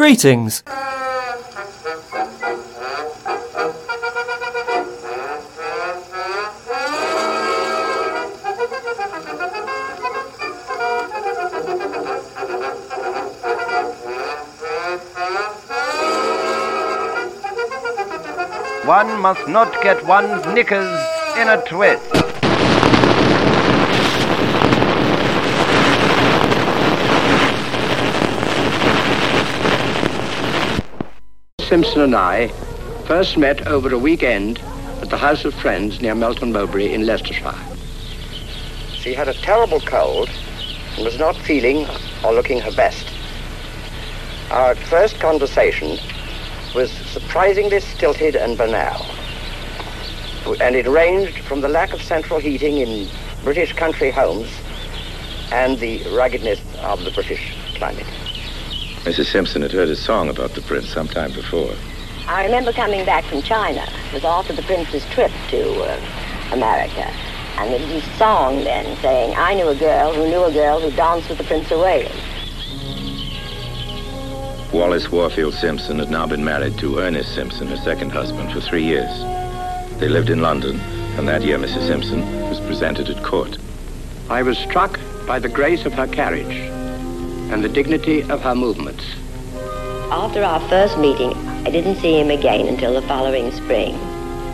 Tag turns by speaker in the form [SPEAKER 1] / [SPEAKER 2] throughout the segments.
[SPEAKER 1] Greetings.
[SPEAKER 2] One must not get one's knickers in a twist. Simpson and I first met over a weekend at the House of Friends near Melton Mowbray in Leicestershire. She had a terrible cold and was not feeling or looking her best. Our first conversation was surprisingly stilted and banal. And it ranged from the lack of central heating in British country homes and the ruggedness of the British climate.
[SPEAKER 3] Mrs. Simpson had heard a song about the prince some time before.
[SPEAKER 4] I remember coming back from China. It was after the prince's trip to uh, America. And there was a song then saying, I knew a girl who knew a girl who danced with the Prince of Wales.
[SPEAKER 3] Wallis Warfield Simpson had now been married to Ernest Simpson, her second husband, for three years. They lived in London, and that year Mrs. Simpson was presented at court.
[SPEAKER 2] I was struck by the grace of her carriage and the dignity of her movements.
[SPEAKER 4] After our first meeting, I didn't see him again until the following spring.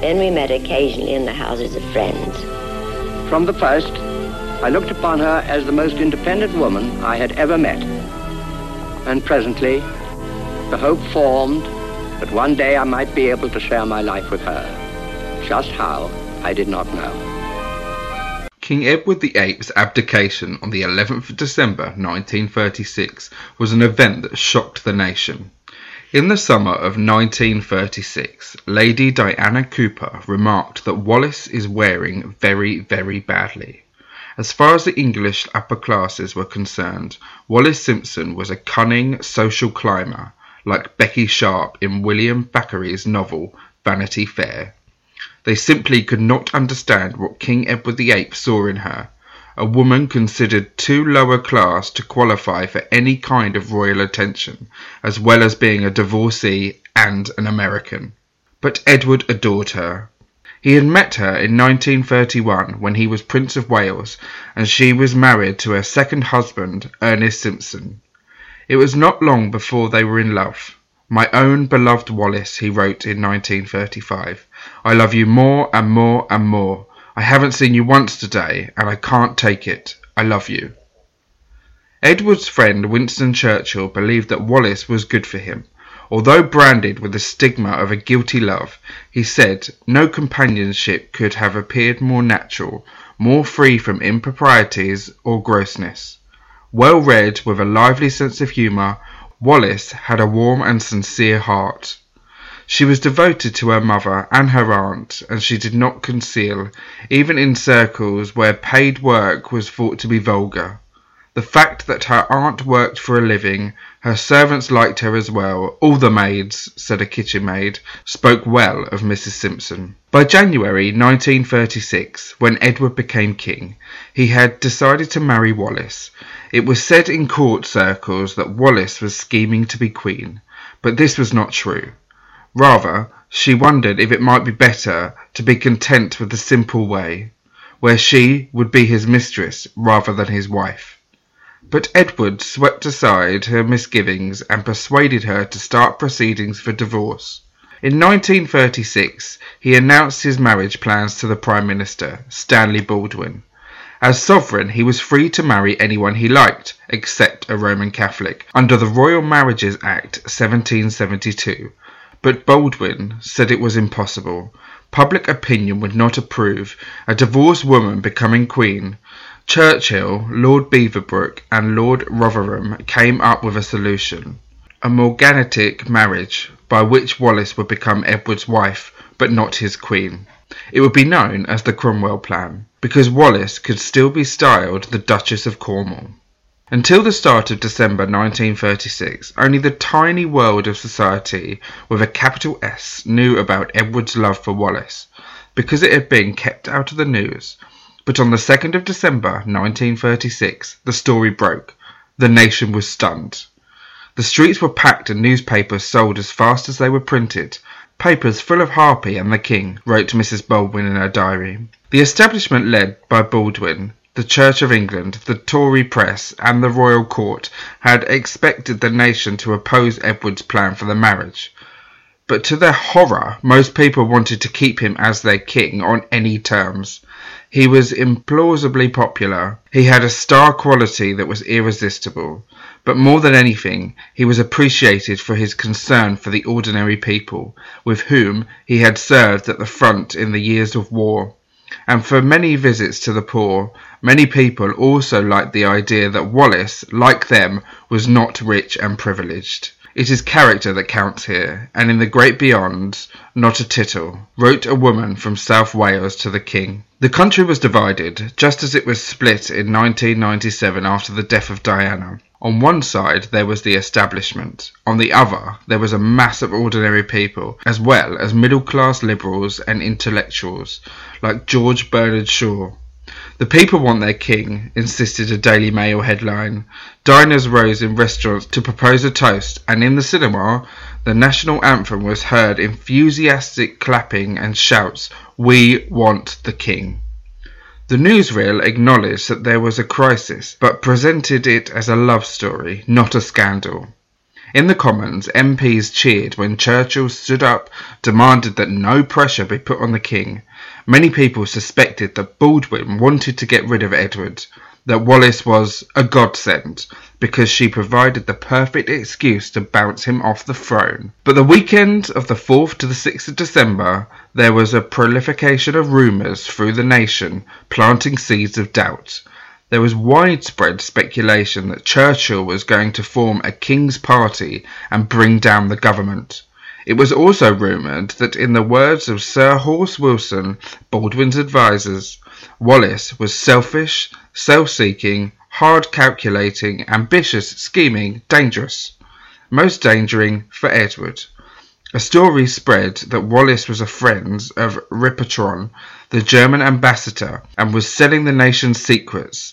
[SPEAKER 4] Then we met occasionally in the houses of friends.
[SPEAKER 2] From the first, I looked upon her as the most independent woman I had ever met. And presently, the hope formed that one day I might be able to share my life with her. Just how, I did not know.
[SPEAKER 5] King Edward VIII's abdication on the 11th of December 1936 was an event that shocked the nation. In the summer of 1936, Lady Diana Cooper remarked that Wallis is wearing very, very badly. As far as the English upper classes were concerned, Wallis Simpson was a cunning social climber, like Becky Sharp in William Thackeray's novel Vanity Fair. They simply could not understand what King Edward VIII saw in her, a woman considered too lower class to qualify for any kind of royal attention, as well as being a divorcee and an American. But Edward adored her. He had met her in 1931 when he was Prince of Wales, and she was married to her second husband, Ernest Simpson. It was not long before they were in love. My own beloved Wallis, he wrote in 1935, I love you more and more and more. I haven't seen you once today, and I can't take it. I love you. Edward's friend Winston Churchill believed that Wallis was good for him. Although branded with the stigma of a guilty love, he said no companionship could have appeared more natural, more free from improprieties or grossness. Well read, with a lively sense of humour, Wallis had a warm and sincere heart. She was devoted to her mother and her aunt, and she did not conceal, even in circles where paid work was thought to be vulgar. The fact that her aunt worked for a living, her servants liked her as well, all the maids, said a kitchen maid, spoke well of Mrs. Simpson. By January 1936, when Edward became king, he had decided to marry Wallis. It was said in court circles that Wallis was scheming to be queen, but this was not true. Rather, she wondered if it might be better to be content with the simple way, where she would be his mistress rather than his wife. But Edward swept aside her misgivings and persuaded her to start proceedings for divorce. In 1936 he announced his marriage plans to the Prime Minister, Stanley Baldwin. As sovereign, he was free to marry anyone he liked, except a Roman Catholic, under the Royal Marriages Act 1772. But Baldwin said it was impossible. Public opinion would not approve a divorced woman becoming queen. Churchill, Lord Beaverbrook, and Lord Rothermere came up with a solution a morganatic marriage, by which Wallis would become Edward's wife, but not his queen. It would be known as the Cornwall Plan because Wallis could still be styled the Duchess of Cornwall. Until the start of December 1936, only the tiny world of society with a capital S knew about Edward's love for Wallis, because it had been kept out of the news. But on the 2nd of December 1936, the story broke. The nation was stunned. The streets were packed and newspapers sold as fast as they were printed. Papers full of Harpy and the King, wrote Mrs. Baldwin in her diary. The establishment led by Baldwin the Church of England, the Tory press, and the royal court had expected the nation to oppose Edward's plan for the marriage. But to their horror, most people wanted to keep him as their king on any terms. He was implausibly popular. He had a star quality that was irresistible. But more than anything, he was appreciated for his concern for the ordinary people, with whom he had served at the front in the years of war, and for many visits to the poor. Many people also liked the idea that Wallis, like them, was not rich and privileged. It is character that counts here, and in the great beyond, not a tittle, wrote a woman from South Wales to the king. The country was divided, just as it was split in 1997 after the death of Diana. On one side there was the establishment, on the other there was a mass of ordinary people, as well as middle class liberals and intellectuals, like George Bernard Shaw. The people want their king, insisted a Daily Mail headline. Diners rose in restaurants to propose a toast, and in the cinema the national anthem was heard enthusiastic clapping and shouts, We want the king. The newsreel acknowledged that there was a crisis, but presented it as a love story, not a scandal. In the Commons, MPs cheered when Churchill stood up, demanded that no pressure be put on the king. Many people suspected that Baldwin wanted to get rid of Edward, that Wallis was a godsend because she provided the perfect excuse to bounce him off the throne. But the weekend of the 4th to the 6th of December, there was a proliferation of rumours through the nation, planting seeds of doubt. There was widespread speculation that Churchill was going to form a King's Party and bring down the government. It was also rumoured that, in the words of Sir Horace Wilson, Baldwin's advisers, Wallis was selfish, self-seeking, hard calculating, ambitious, scheming, dangerous. Most dangerous for Edward. A story spread that Wallis was a friend of Ribbentrop, the German ambassador, and was selling the nation's secrets.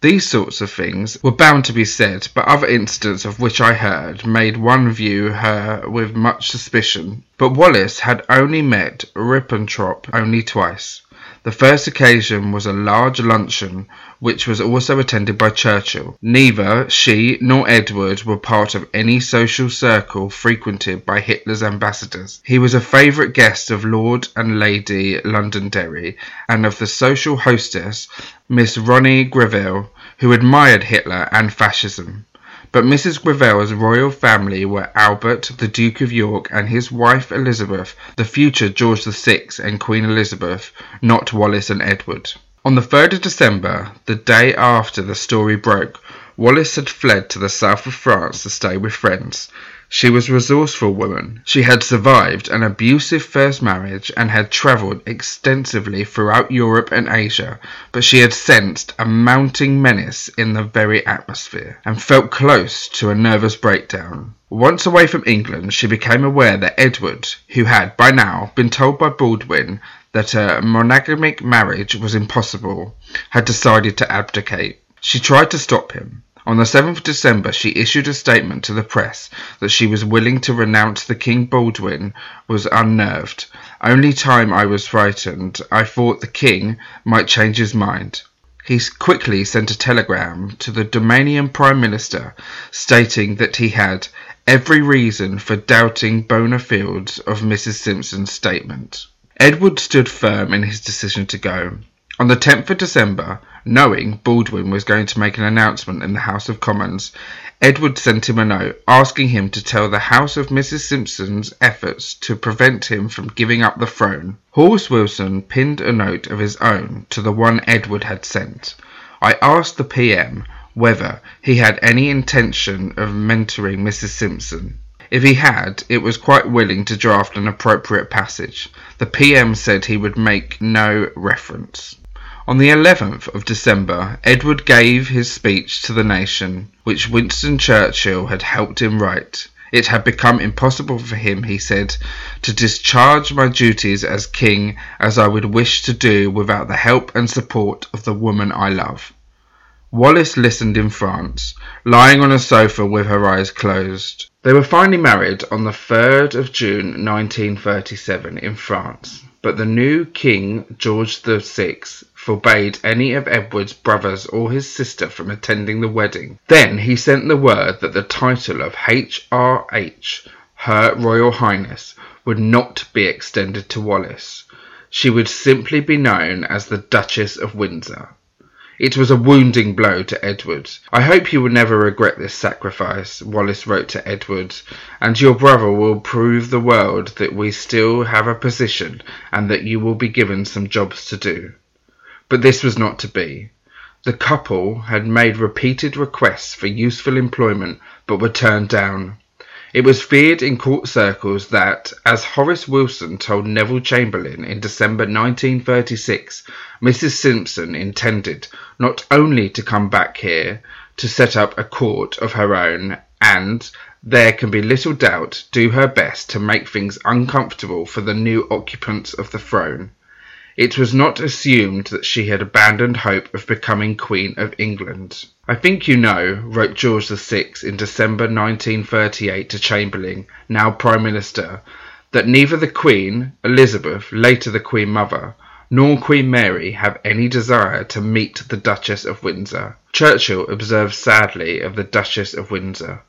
[SPEAKER 5] These sorts of things were bound to be said, but other incidents of which I heard made one view her with much suspicion. But Wallis had only met Ribbentrop only twice. The first occasion was a large luncheon, which was also attended by Churchill. Neither she nor Edward were part of any social circle frequented by Hitler's ambassadors. He was a favourite guest of Lord and Lady Londonderry and of the social hostess, Miss Ronnie Greville, who admired Hitler and fascism. But Mrs. Greville's royal family were Albert, the Duke of York, and his wife Elizabeth, the future George VI and Queen Elizabeth, not Wallis and Edward. On the 3rd of December, the day after the story broke, Wallis had fled to the south of France to stay with friends. She was a resourceful woman. She had survived an abusive first marriage and had travelled extensively throughout Europe and Asia, but she had sensed a mounting menace in the very atmosphere, and felt close to a nervous breakdown. Once away from England, she became aware that Edward, who had by now been told by Baldwin that a morganatic marriage was impossible, had decided to abdicate. She tried to stop him. On the 7th of December she issued a statement to the press that she was willing to renounce the King Baldwin was unnerved. Only time I was frightened. I thought the King might change his mind. He quickly sent a telegram to the Dominion Prime Minister stating that he had every reason for doubting bona fides of Mrs. Simpson's statement. Edward stood firm in his decision to go. On the 10th of December, knowing Baldwin was going to make an announcement in the House of Commons, Edward sent him a note asking him to tell the House of Mrs. Simpson's efforts to prevent him from giving up the throne. Horace Wilson pinned a note of his own to the one Edward had sent. I asked the PM whether he had any intention of mentoring Mrs. Simpson. If he had, it was quite willing to draft an appropriate passage. The PM said he would make no reference. On the 11th of December, Edward gave his speech to the nation, which Winston Churchill had helped him write. It had become impossible for him, he said, to discharge my duties as king as I would wish to do without the help and support of the woman I love. Wallis listened in France, lying on a sofa with her eyes closed. They were finally married on the 3rd of June 1937 in France, but the new King George VI forbade any of Edward's brothers or his sister from attending the wedding. Then he sent the word that the title of H.R.H., Her Royal Highness, would not be extended to Wallis. She would simply be known as the Duchess of Windsor. It was a wounding blow to Edward. I hope you will never regret this sacrifice, Wallis wrote to Edward, and your brother will prove the world that we still have a position and that you will be given some jobs to do. But this was not to be. The couple had made repeated requests for useful employment but were turned down. It was feared in court circles that, as Horace Wilson told Neville Chamberlain in December 1936, Mrs. Simpson intended not only to come back here to set up a court of her own and, there can be little doubt, do her best to make things uncomfortable for the new occupants of the throne. It was not assumed that she had abandoned hope of becoming Queen of England. I think you know, wrote George VI in December 1938 to Chamberlain, now Prime Minister, that neither the Queen, Elizabeth, later the Queen Mother, nor Queen Mary have any desire to meet the Duchess of Windsor. Churchill observed sadly of the Duchess of Windsor,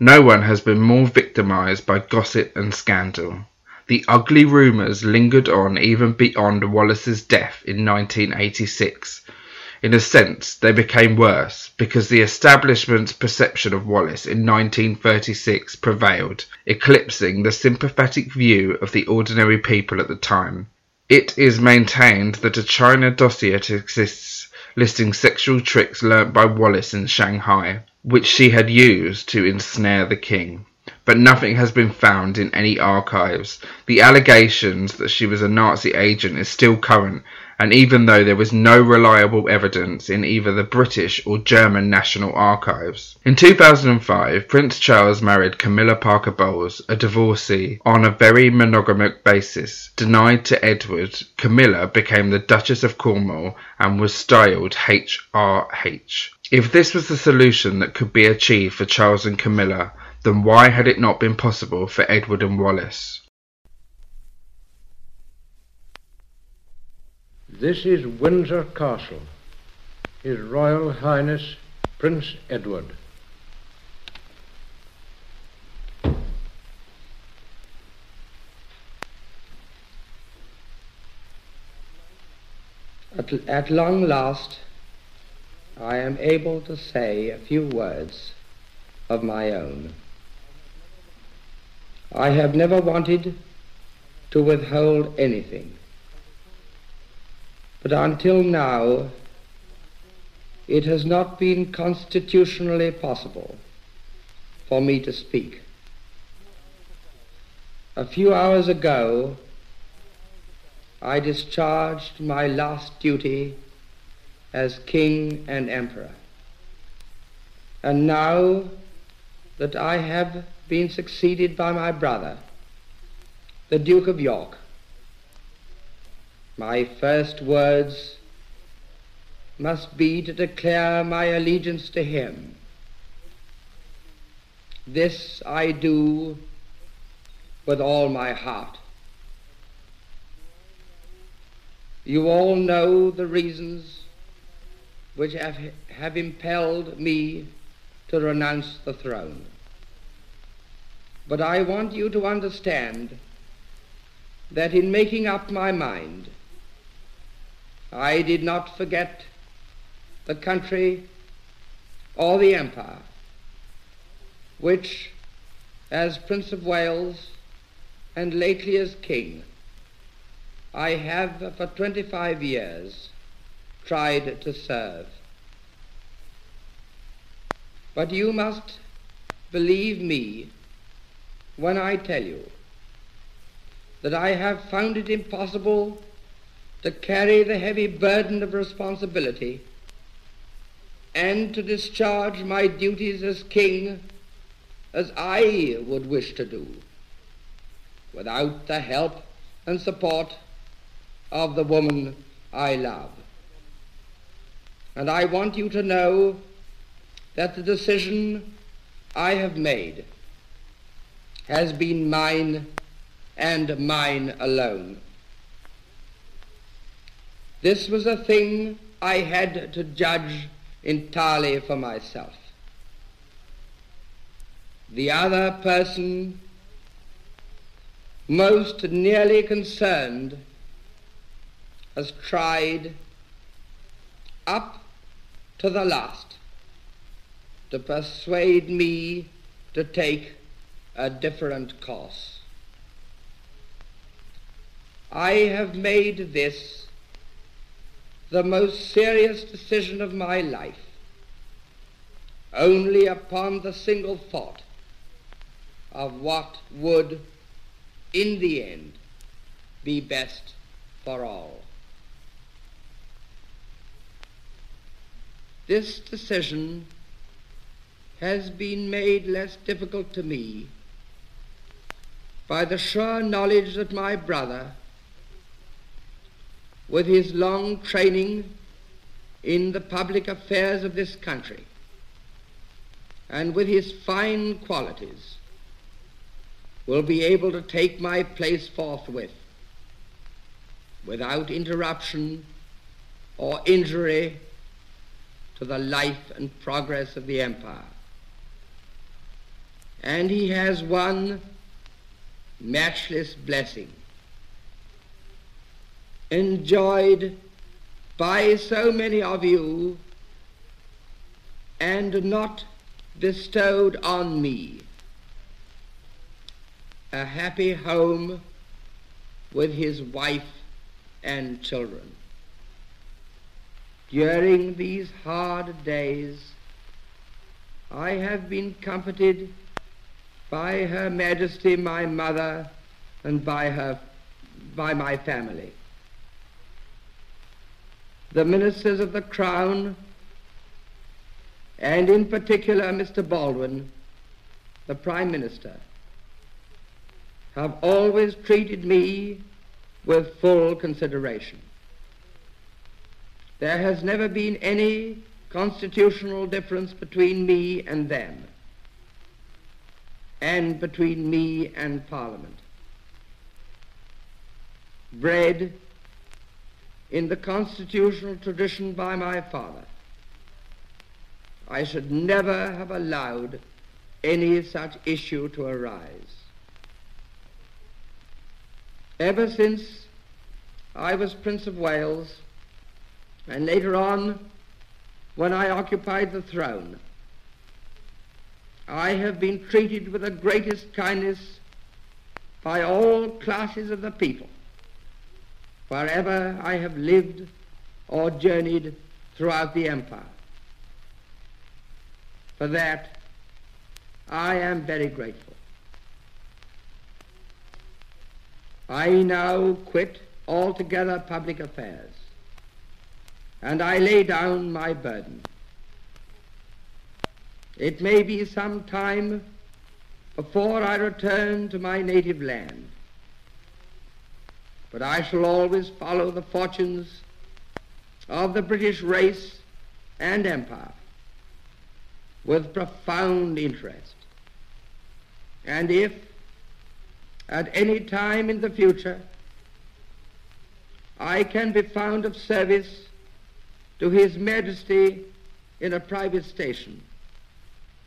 [SPEAKER 5] No one has been more victimized by gossip and scandal. The ugly rumours lingered on even beyond Wallis's death in 1986. In a sense, they became worse because the establishment's perception of Wallis in 1936 prevailed, eclipsing the sympathetic view of the ordinary people at the time. It is maintained that a China dossier exists listing sexual tricks learnt by Wallis in Shanghai, which she had used to ensnare the king but nothing has been found in any archives. The allegations that she was a Nazi agent is still current, and even though there was no reliable evidence in either the British or German National Archives. In 2005, Prince Charles married Camilla Parker Bowles, a divorcee, on a very morganatic basis. Denied to Edward, Camilla became the Duchess of Cornwall and was styled HRH. If this was the solution that could be achieved for Charles and Camilla, then why had it not been possible for Edward and Wallis?
[SPEAKER 1] This is Windsor Castle, His Royal Highness Prince Edward.
[SPEAKER 6] At, at long last, I am able to say a few words of my own. I have never wanted to withhold anything. But until now, it has not been constitutionally possible for me to speak. A few hours ago, I discharged my last duty as king and emperor. And now that I have been succeeded by my brother, the Duke of York. My first words must be to declare my allegiance to him. This I do with all my heart. You all know the reasons which have, have impelled me to renounce the throne. But I want you to understand that in making up my mind, I did not forget the country or the empire, which, as Prince of Wales and lately as King, I have for 25 years tried to serve. But you must believe me when I tell you that I have found it impossible to carry the heavy burden of responsibility and to discharge my duties as king as I would wish to do without the help and support of the woman I love. And I want you to know that the decision I have made has been mine and mine alone. This was a thing I had to judge entirely for myself. The other person most nearly concerned has tried up to the last to persuade me to take a different course. I have made this the most serious decision of my life only upon the single thought of what would, in the end, be best for all. This decision has been made less difficult to me by the sure knowledge that my brother with his long training in the public affairs of this country and with his fine qualities will be able to take my place forthwith without interruption or injury to the life and progress of the empire. And he has one matchless blessing enjoyed by so many of you and not bestowed on me. A happy home with his wife and children. During these hard days, I have been comforted by Her Majesty my mother and by her by my family the ministers of the Crown, and in particular Mr. Baldwin, the Prime Minister, have always treated me with full consideration. There has never been any constitutional difference between me and them, and between me and Parliament. Bred in the constitutional tradition by my father. I should never have allowed any such issue to arise. Ever since I was Prince of Wales, and later on when I occupied the throne, I have been treated with the greatest kindness by all classes of the people wherever I have lived or journeyed throughout the empire. For that, I am very grateful. I now quit altogether public affairs, and I lay down my burden. It may be some time before I return to my native land but I shall always follow the fortunes of the British race and empire with profound interest. And if at any time in the future I can be found of service to His Majesty in a private station,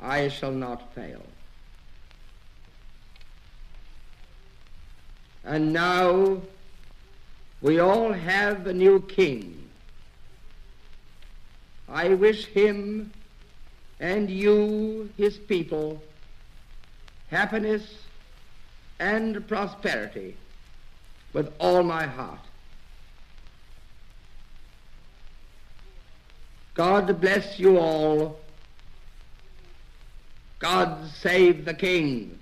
[SPEAKER 6] I shall not fail. And now we all have a new king. I wish him and you, his people, happiness and prosperity with all my heart. God bless you all. God save the King.